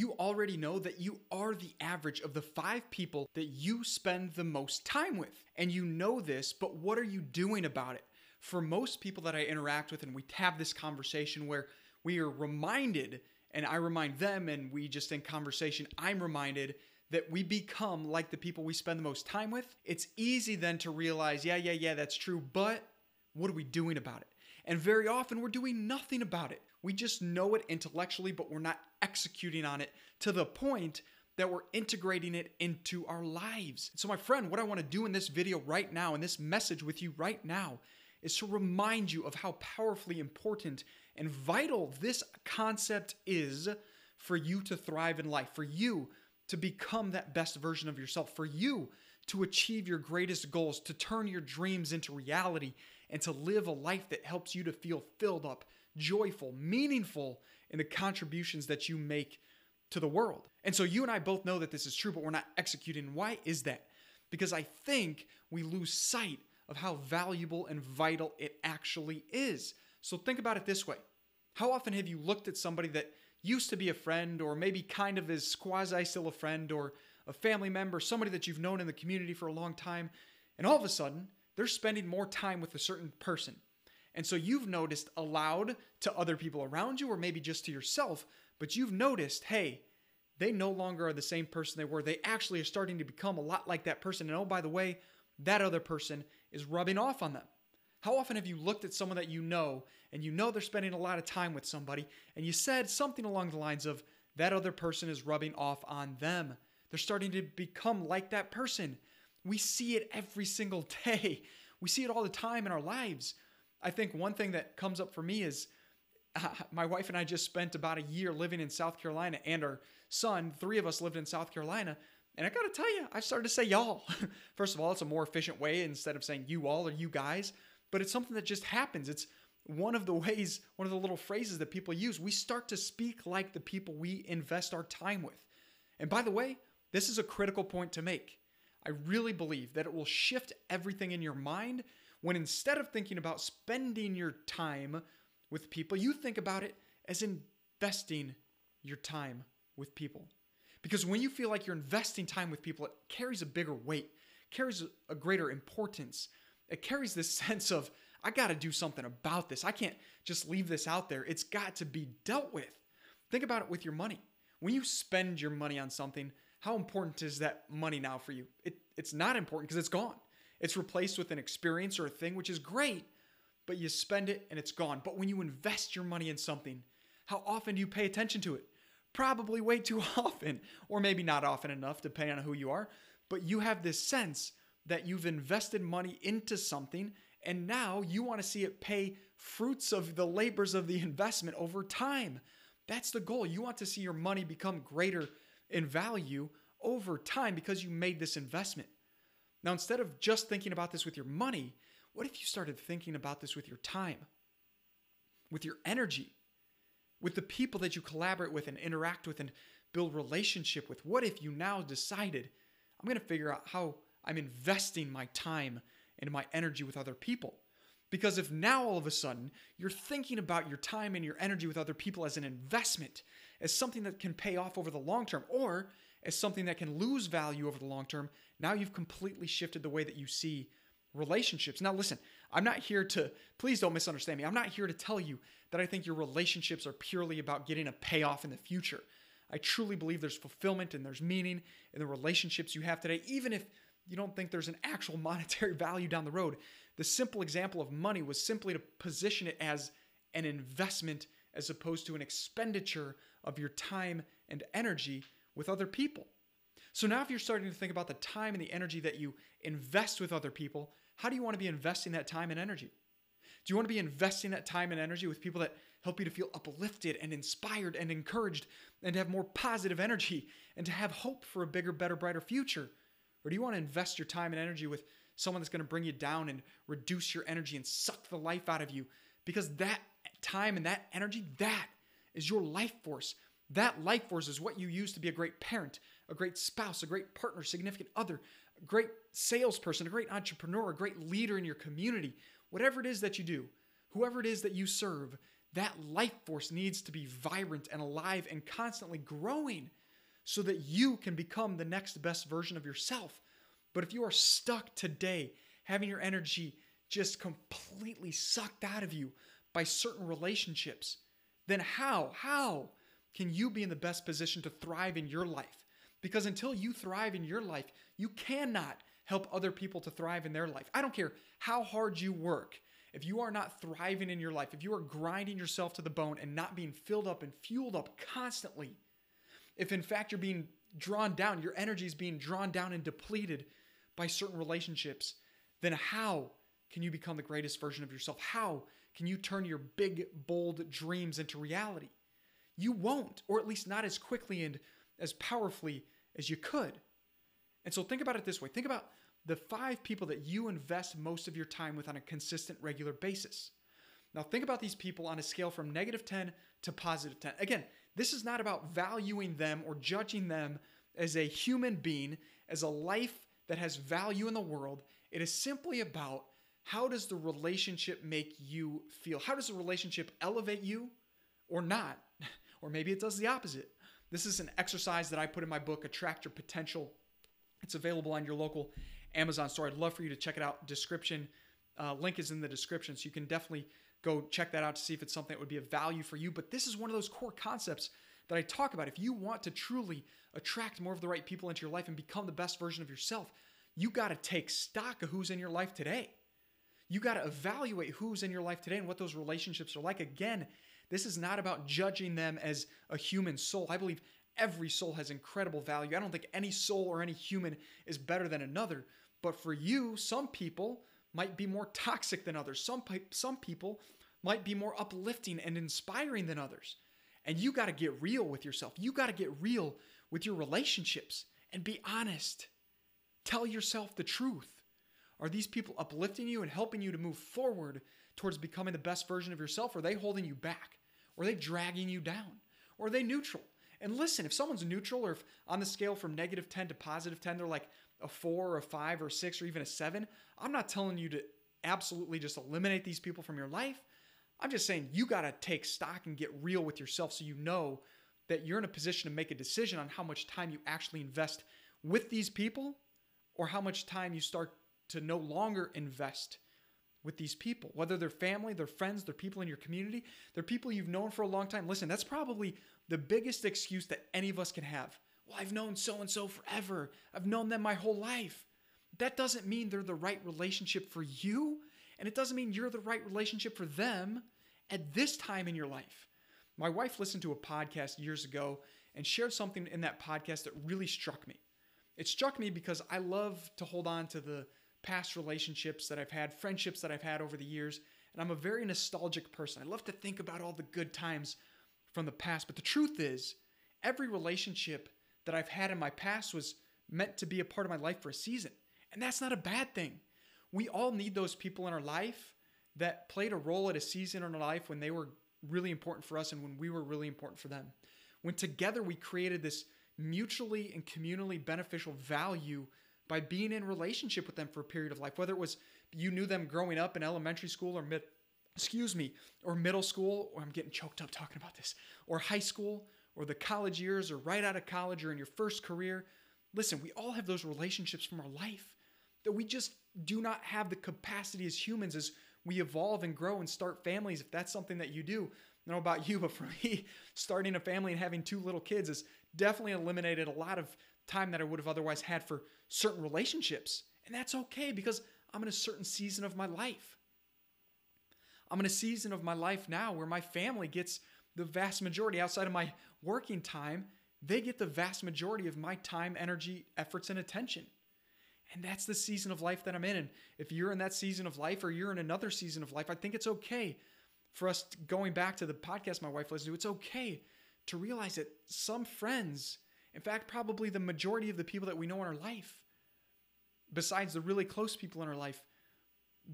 you already know that you are the average of the five people that you spend the most time with. And you know this, but what are you doing about it? For most people that I interact with, and we have this conversation where we are reminded, and I remind them, and we just in conversation, I'm reminded that we become like the people we spend the most time with. It's easy then to realize, yeah, yeah, yeah, that's true, but what are we doing about it? And very often we're doing nothing about it. We just know it intellectually, but we're not executing on it to the point that we're integrating it into our lives. So, my friend, what I want to do in this video right now, and this message with you right now, is to remind you of how powerfully important and vital this concept is for you to thrive in life, for you to become that best version of yourself, for you to achieve your greatest goals, to turn your dreams into reality, and to live a life that helps you to feel filled up, joyful, meaningful in the contributions that you make to the world. And so you and I both know that this is true, but we're not executing. Why is that? Because I think we lose sight of how valuable and vital it actually is. So think about it this way How often have you looked at somebody that used to be a friend, or maybe kind of is quasi still a friend, or a family member, somebody that you've known in the community for a long time, and all of a sudden they're spending more time with a certain person? And so you've noticed aloud to other people around you, or maybe just to yourself, but you've noticed, hey, they no longer are the same person they were. They actually are starting to become a lot like that person. And oh, by the way, that other person is rubbing off on them. How often have you looked at someone that you know and you know they're spending a lot of time with somebody and you said something along the lines of, that other person is rubbing off on them? They're starting to become like that person. We see it every single day. We see it all the time in our lives. I think one thing that comes up for me is uh, my wife and I just spent about a year living in South Carolina, and our son, three of us lived in South Carolina. And I gotta tell you, I started to say y'all. First of all, it's a more efficient way instead of saying you all or you guys, but it's something that just happens. It's one of the ways, one of the little phrases that people use. We start to speak like the people we invest our time with. And by the way, this is a critical point to make. I really believe that it will shift everything in your mind when instead of thinking about spending your time with people, you think about it as investing your time with people. Because when you feel like you're investing time with people, it carries a bigger weight, carries a greater importance. It carries this sense of, I got to do something about this. I can't just leave this out there. It's got to be dealt with. Think about it with your money. When you spend your money on something, how important is that money now for you? It, it's not important because it's gone. It's replaced with an experience or a thing, which is great, but you spend it and it's gone. But when you invest your money in something, how often do you pay attention to it? Probably way too often, or maybe not often enough, depending on who you are. But you have this sense that you've invested money into something and now you want to see it pay fruits of the labors of the investment over time. That's the goal. You want to see your money become greater in value over time because you made this investment. Now, instead of just thinking about this with your money, what if you started thinking about this with your time, with your energy, with the people that you collaborate with and interact with and build relationship with? What if you now decided, I'm going to figure out how I'm investing my time and my energy with other people? Because if now all of a sudden you're thinking about your time and your energy with other people as an investment, as something that can pay off over the long term, or as something that can lose value over the long term, now you've completely shifted the way that you see relationships. Now, listen, I'm not here to, please don't misunderstand me. I'm not here to tell you that I think your relationships are purely about getting a payoff in the future. I truly believe there's fulfillment and there's meaning in the relationships you have today, even if you don't think there's an actual monetary value down the road. The simple example of money was simply to position it as an investment as opposed to an expenditure of your time and energy with other people. So now, if you're starting to think about the time and the energy that you invest with other people, how do you want to be investing that time and energy? Do you want to be investing that time and energy with people that help you to feel uplifted and inspired and encouraged and to have more positive energy and to have hope for a bigger, better, brighter future? Or do you want to invest your time and energy with someone that's going to bring you down and reduce your energy and suck the life out of you? Because that time and that energy, that is your life force. That life force is what you use to be a great parent, a great spouse, a great partner, significant other, a great salesperson, a great entrepreneur, a great leader in your community. Whatever it is that you do, whoever it is that you serve, that life force needs to be vibrant and alive and constantly growing so that you can become the next best version of yourself. But if you are stuck today, having your energy just completely sucked out of you by certain relationships, then how, how can you be in the best position to thrive in your life? Because until you thrive in your life, you cannot help other people to thrive in their life. I don't care how hard you work. If you are not thriving in your life, if you are grinding yourself to the bone and not being filled up and fueled up constantly, if in fact you're being drawn down, your energy is being drawn down and depleted by certain relationships, then how can you become the greatest version of yourself? How can you turn your big, bold dreams into reality? You won't, or at least not as quickly and as powerfully as you could. And so think about it this way think about the five people that you invest most of your time with on a consistent, regular basis. Now, think about these people on a scale from negative 10 to positive 10. Again, this is not about valuing them or judging them as a human being, as a life that has value in the world. It is simply about how does the relationship make you feel? How does the relationship elevate you or not? Or maybe it does the opposite. This is an exercise that I put in my book, Attract Your Potential. It's available on your local Amazon store. I'd love for you to check it out. Description uh, link is in the description, so you can definitely go check that out to see if it's something that would be of value for you. But this is one of those core concepts that I talk about. If you want to truly attract more of the right people into your life and become the best version of yourself, you got to take stock of who's in your life today. You got to evaluate who's in your life today and what those relationships are like. Again, this is not about judging them as a human soul. I believe every soul has incredible value. I don't think any soul or any human is better than another. But for you, some people might be more toxic than others. Some, some people might be more uplifting and inspiring than others. And you got to get real with yourself. You got to get real with your relationships and be honest. Tell yourself the truth. Are these people uplifting you and helping you to move forward towards becoming the best version of yourself? Or are they holding you back? Or are they dragging you down? Or are they neutral? And listen, if someone's neutral or if on the scale from negative 10 to positive 10, they're like a four or a five or a six or even a seven, I'm not telling you to absolutely just eliminate these people from your life. I'm just saying you got to take stock and get real with yourself so you know that you're in a position to make a decision on how much time you actually invest with these people or how much time you start to no longer invest with these people, whether they're family, they're friends, they're people in your community, they're people you've known for a long time. Listen, that's probably the biggest excuse that any of us can have. Well, I've known so and so forever, I've known them my whole life. That doesn't mean they're the right relationship for you, and it doesn't mean you're the right relationship for them at this time in your life. My wife listened to a podcast years ago and shared something in that podcast that really struck me. It struck me because I love to hold on to the past relationships that I've had, friendships that I've had over the years. And I'm a very nostalgic person. I love to think about all the good times from the past. But the truth is, every relationship that I've had in my past was meant to be a part of my life for a season. And that's not a bad thing. We all need those people in our life that played a role at a season in our life when they were really important for us and when we were really important for them. When together we created this mutually and communally beneficial value by being in relationship with them for a period of life, whether it was you knew them growing up in elementary school or mid, excuse me, or middle school, or I'm getting choked up talking about this, or high school, or the college years, or right out of college, or in your first career. Listen, we all have those relationships from our life that we just do not have the capacity as humans as we evolve and grow and start families. If that's something that you do, I don't know about you, but for me, starting a family and having two little kids has definitely eliminated a lot of time that I would have otherwise had for certain relationships. And that's okay because I'm in a certain season of my life. I'm in a season of my life now where my family gets the vast majority outside of my working time, they get the vast majority of my time, energy, efforts, and attention. And that's the season of life that I'm in. And if you're in that season of life or you're in another season of life, I think it's okay for us going back to the podcast my wife listens to. It's okay to realize that some friends in fact, probably the majority of the people that we know in our life, besides the really close people in our life,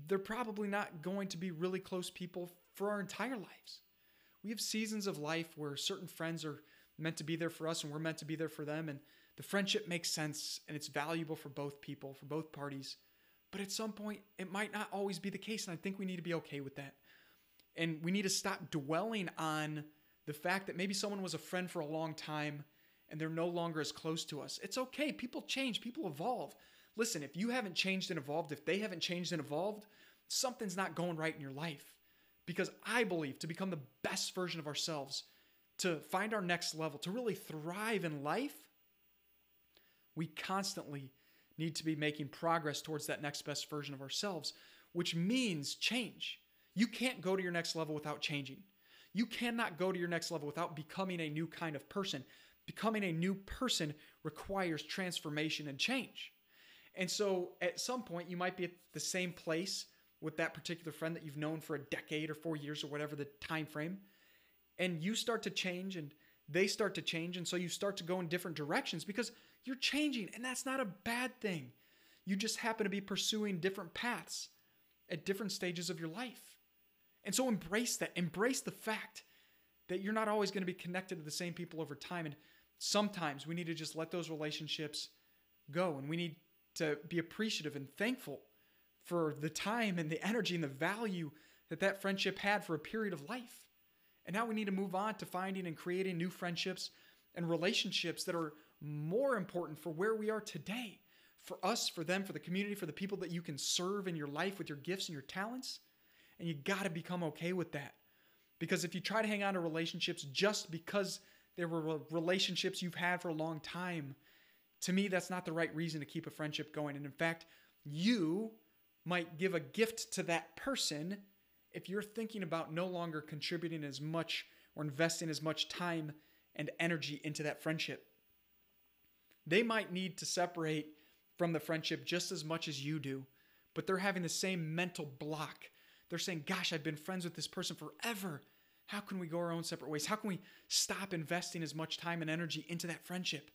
they're probably not going to be really close people for our entire lives. We have seasons of life where certain friends are meant to be there for us and we're meant to be there for them. And the friendship makes sense and it's valuable for both people, for both parties. But at some point, it might not always be the case. And I think we need to be okay with that. And we need to stop dwelling on the fact that maybe someone was a friend for a long time and they're no longer as close to us. It's okay. People change, people evolve. Listen, if you haven't changed and evolved, if they haven't changed and evolved, something's not going right in your life. Because I believe to become the best version of ourselves, to find our next level, to really thrive in life, we constantly need to be making progress towards that next best version of ourselves, which means change. You can't go to your next level without changing. You cannot go to your next level without becoming a new kind of person. Becoming a new person requires transformation and change. And so at some point, you might be at the same place with that particular friend that you've known for a decade or four years or whatever the time frame. And you start to change and they start to change. And so you start to go in different directions because you're changing. And that's not a bad thing. You just happen to be pursuing different paths at different stages of your life. And so embrace that. Embrace the fact that you're not always going to be connected to the same people over time. And sometimes we need to just let those relationships go and we need to be appreciative and thankful for the time and the energy and the value that that friendship had for a period of life. And now we need to move on to finding and creating new friendships and relationships that are more important for where we are today. For us, for them, for the community, for the people that you can serve in your life with your gifts and your talents. And you got to become okay with that. Because if you try to hang on to relationships just because there were relationships you've had for a long time. To me, that's not the right reason to keep a friendship going. And in fact, you might give a gift to that person if you're thinking about no longer contributing as much or investing as much time and energy into that friendship. They might need to separate from the friendship just as much as you do, but they're having the same mental block. They're saying, Gosh, I've been friends with this person forever. How can we go our own separate ways? How can we stop investing as much time and energy into that friendship?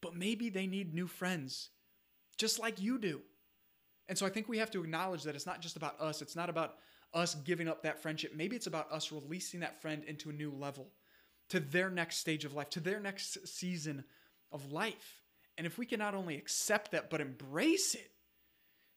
But maybe they need new friends, just like you do. And so I think we have to acknowledge that it's not just about us, it's not about us giving up that friendship. Maybe it's about us releasing that friend into a new level, to their next stage of life, to their next season of life. And if we can not only accept that, but embrace it,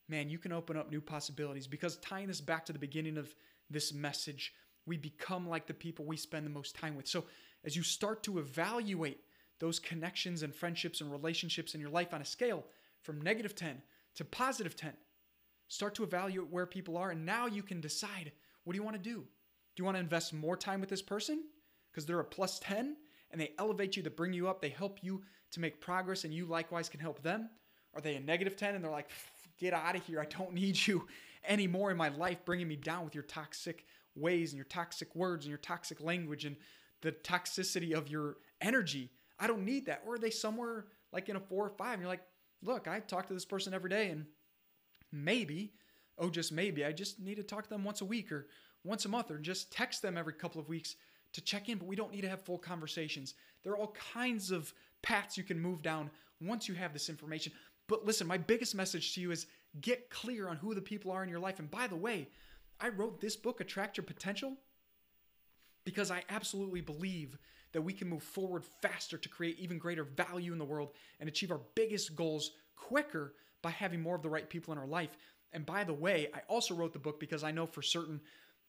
man, you can open up new possibilities. Because tying this back to the beginning of this message, we become like the people we spend the most time with. So, as you start to evaluate those connections and friendships and relationships in your life on a scale from negative 10 to positive 10, start to evaluate where people are. And now you can decide what do you want to do? Do you want to invest more time with this person because they're a plus 10 and they elevate you, they bring you up, they help you to make progress, and you likewise can help them? Are they a negative 10 and they're like, get out of here, I don't need you anymore in my life, bringing me down with your toxic ways and your toxic words and your toxic language and the toxicity of your energy. I don't need that. Or are they somewhere like in a four or five and you're like, look, I talk to this person every day and maybe, oh, just maybe, I just need to talk to them once a week or once a month or just text them every couple of weeks to check in, but we don't need to have full conversations. There are all kinds of paths you can move down once you have this information. But listen, my biggest message to you is get clear on who the people are in your life. And by the way, I wrote this book, Attract Your Potential, because I absolutely believe that we can move forward faster to create even greater value in the world and achieve our biggest goals quicker by having more of the right people in our life. And by the way, I also wrote the book because I know for certain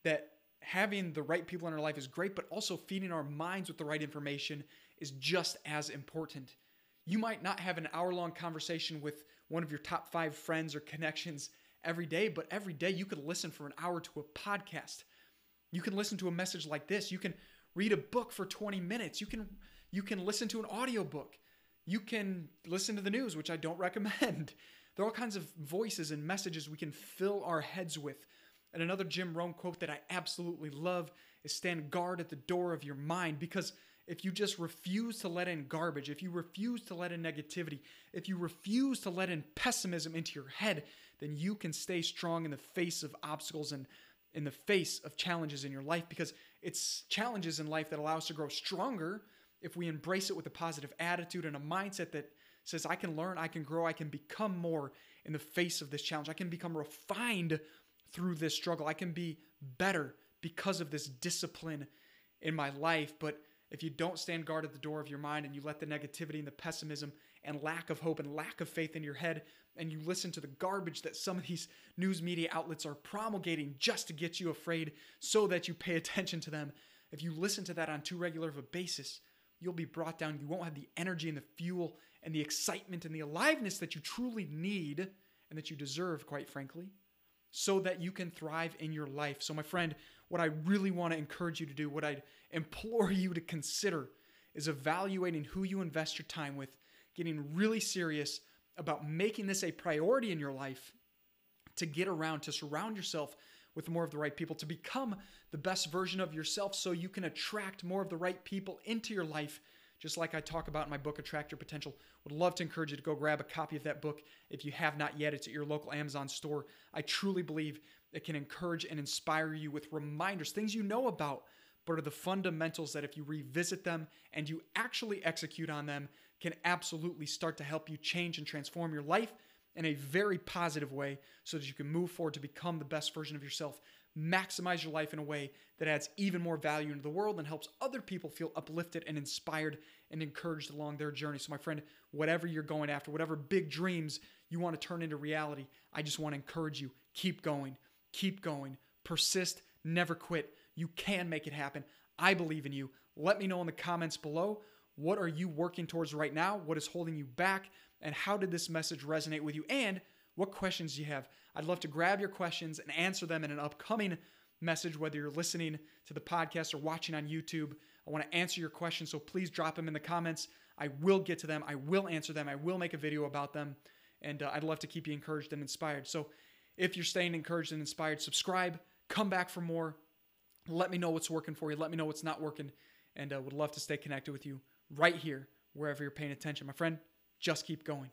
that having the right people in our life is great, but also feeding our minds with the right information is just as important. You might not have an hour long conversation with one of your top five friends or connections every day, but every day you could listen for an hour to a podcast. You can listen to a message like this. You can read a book for 20 minutes. You can you can listen to an audiobook. You can listen to the news, which I don't recommend. There are all kinds of voices and messages we can fill our heads with. And another Jim Rohn quote that I absolutely love is stand guard at the door of your mind because if you just refuse to let in garbage, if you refuse to let in negativity, if you refuse to let in pessimism into your head, then you can stay strong in the face of obstacles and in the face of challenges in your life because it's challenges in life that allow us to grow stronger if we embrace it with a positive attitude and a mindset that says, I can learn, I can grow, I can become more in the face of this challenge. I can become refined through this struggle. I can be better because of this discipline in my life. But if you don't stand guard at the door of your mind and you let the negativity and the pessimism and lack of hope and lack of faith in your head and you listen to the garbage that some of these news media outlets are promulgating just to get you afraid so that you pay attention to them, if you listen to that on too regular of a basis, you'll be brought down. You won't have the energy and the fuel and the excitement and the aliveness that you truly need and that you deserve, quite frankly, so that you can thrive in your life. So, my friend, what I really want to encourage you to do, what I implore you to consider, is evaluating who you invest your time with, getting really serious about making this a priority in your life to get around, to surround yourself with more of the right people, to become the best version of yourself so you can attract more of the right people into your life, just like I talk about in my book, Attract Your Potential. Would love to encourage you to go grab a copy of that book if you have not yet. It's at your local Amazon store. I truly believe it can encourage and inspire you with reminders, things you know about, but are the fundamentals that if you revisit them and you actually execute on them, can absolutely start to help you change and transform your life in a very positive way so that you can move forward to become the best version of yourself. Maximize your life in a way that adds even more value into the world and helps other people feel uplifted and inspired and encouraged along their journey. So, my friend, whatever you're going after, whatever big dreams you want to turn into reality, I just want to encourage you keep going, keep going, persist, never quit. You can make it happen. I believe in you. Let me know in the comments below what are you working towards right now? What is holding you back? And how did this message resonate with you? And what questions do you have? I'd love to grab your questions and answer them in an upcoming message, whether you're listening to the podcast or watching on YouTube. I want to answer your questions, so please drop them in the comments. I will get to them. I will answer them. I will make a video about them. And uh, I'd love to keep you encouraged and inspired. So if you're staying encouraged and inspired, subscribe, come back for more. Let me know what's working for you. Let me know what's not working. And uh, would love to stay connected with you right here, wherever you're paying attention. My friend, just keep going.